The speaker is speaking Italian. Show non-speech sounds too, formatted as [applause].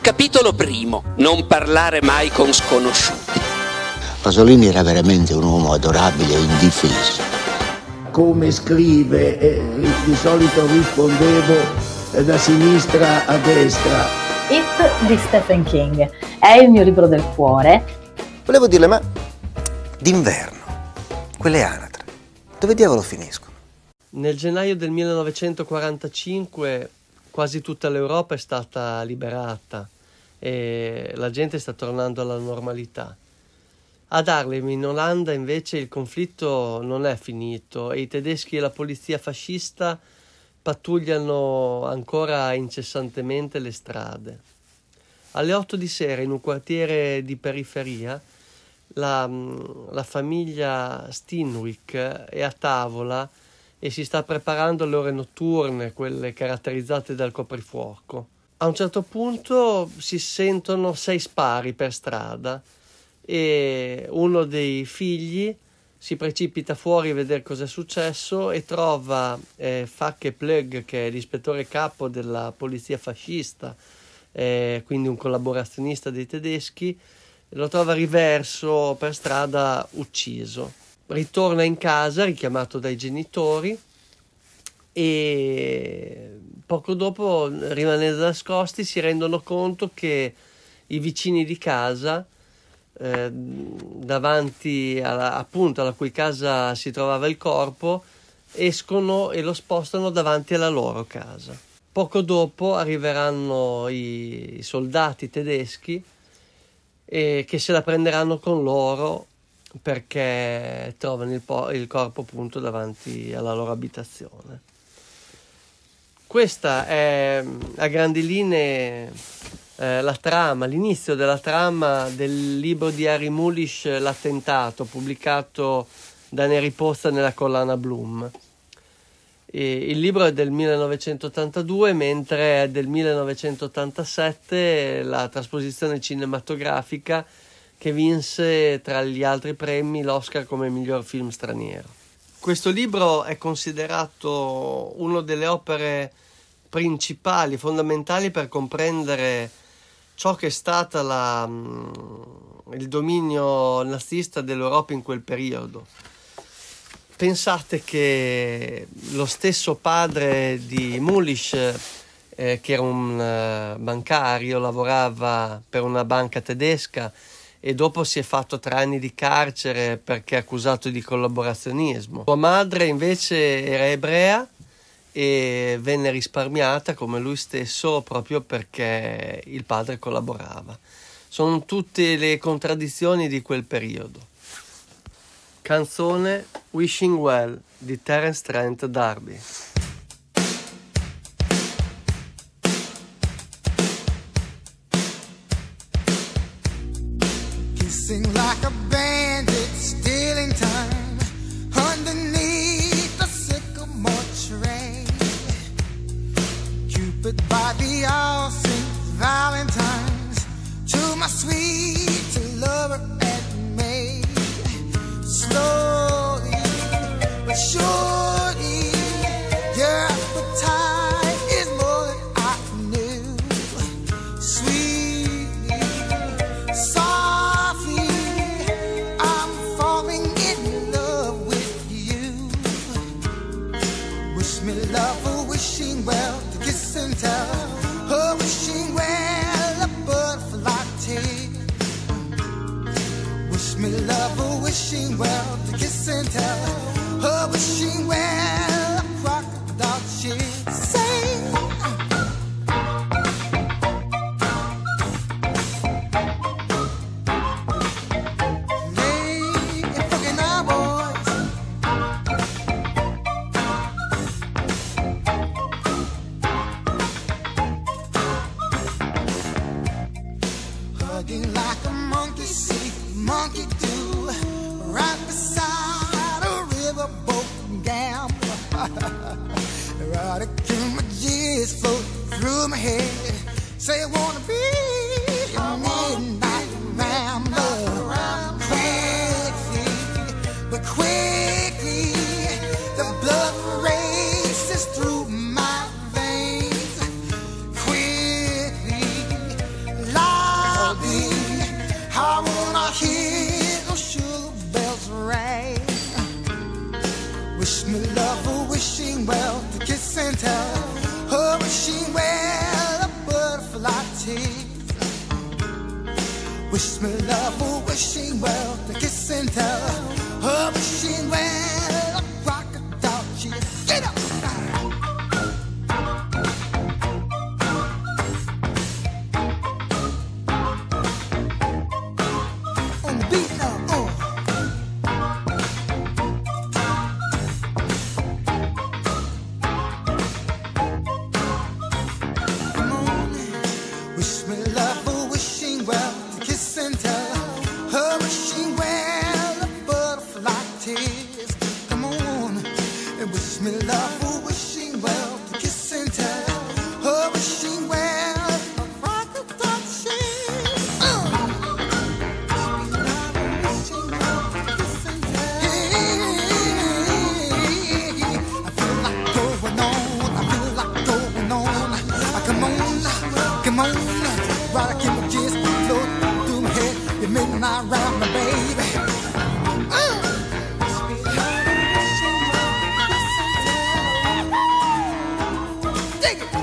Capitolo primo. Non parlare mai con sconosciuti. Pasolini era veramente un uomo adorabile e indifeso. Come scrive, eh, di solito rispondevo eh, da sinistra a destra. It di Stephen King è il mio libro del cuore. Volevo dirle, ma d'inverno, quelle anatre, dove diavolo finiscono? Nel gennaio del 1945 quasi tutta l'Europa è stata liberata e la gente sta tornando alla normalità. Ad Harlem, in Olanda, invece, il conflitto non è finito e i tedeschi e la polizia fascista pattugliano ancora incessantemente le strade. Alle 8 di sera, in un quartiere di periferia, la, la famiglia Stinwick è a tavola e si sta preparando le ore notturne, quelle caratterizzate dal coprifuoco. A un certo punto si sentono sei spari per strada e uno dei figli si precipita fuori a vedere cosa è successo e trova eh, Facke Plug, che è l'ispettore capo della polizia fascista, eh, quindi un collaborazionista dei tedeschi, lo trova riverso per strada ucciso ritorna in casa richiamato dai genitori e poco dopo, rimanendo nascosti, si rendono conto che i vicini di casa, eh, davanti alla, appunto alla cui casa si trovava il corpo, escono e lo spostano davanti alla loro casa. Poco dopo arriveranno i soldati tedeschi e che se la prenderanno con loro perché trovano il, po- il corpo appunto davanti alla loro abitazione. Questa è a grandi linee eh, la trama, l'inizio della trama del libro di Harry Mulish L'attentato, pubblicato da Neri Pozza nella collana Bloom. E il libro è del 1982, mentre è del 1987 la trasposizione cinematografica che vinse tra gli altri premi l'Oscar come miglior film straniero. Questo libro è considerato una delle opere principali, fondamentali per comprendere ciò che è stato mm, il dominio nazista dell'Europa in quel periodo. Pensate che lo stesso padre di Mulisch, eh, che era un uh, bancario, lavorava per una banca tedesca, e dopo si è fatto tre anni di carcere perché accusato di collaborazionismo. Sua madre invece era ebrea e venne risparmiata come lui stesso proprio perché il padre collaborava. Sono tutte le contraddizioni di quel periodo. Canzone Wishing Well di Terence Trent D'Arby. Sing like a bandit, stealing time underneath the sycamore tree. Cupid by the all St. Valentine's to my sweet. wishing well to kiss and tell. monkey do right beside a riverboat gamble. [laughs] Erotic images float through my head. Say, I wanna be. Wish me love, oh, wishing well, the kiss and tell. Oh, wishing well, rock a dog, she get up. Come on, and wish me love, oh, wishing well, the kiss and tell. Her wishing well, rock the dog shades. Uh. I feel Sing it.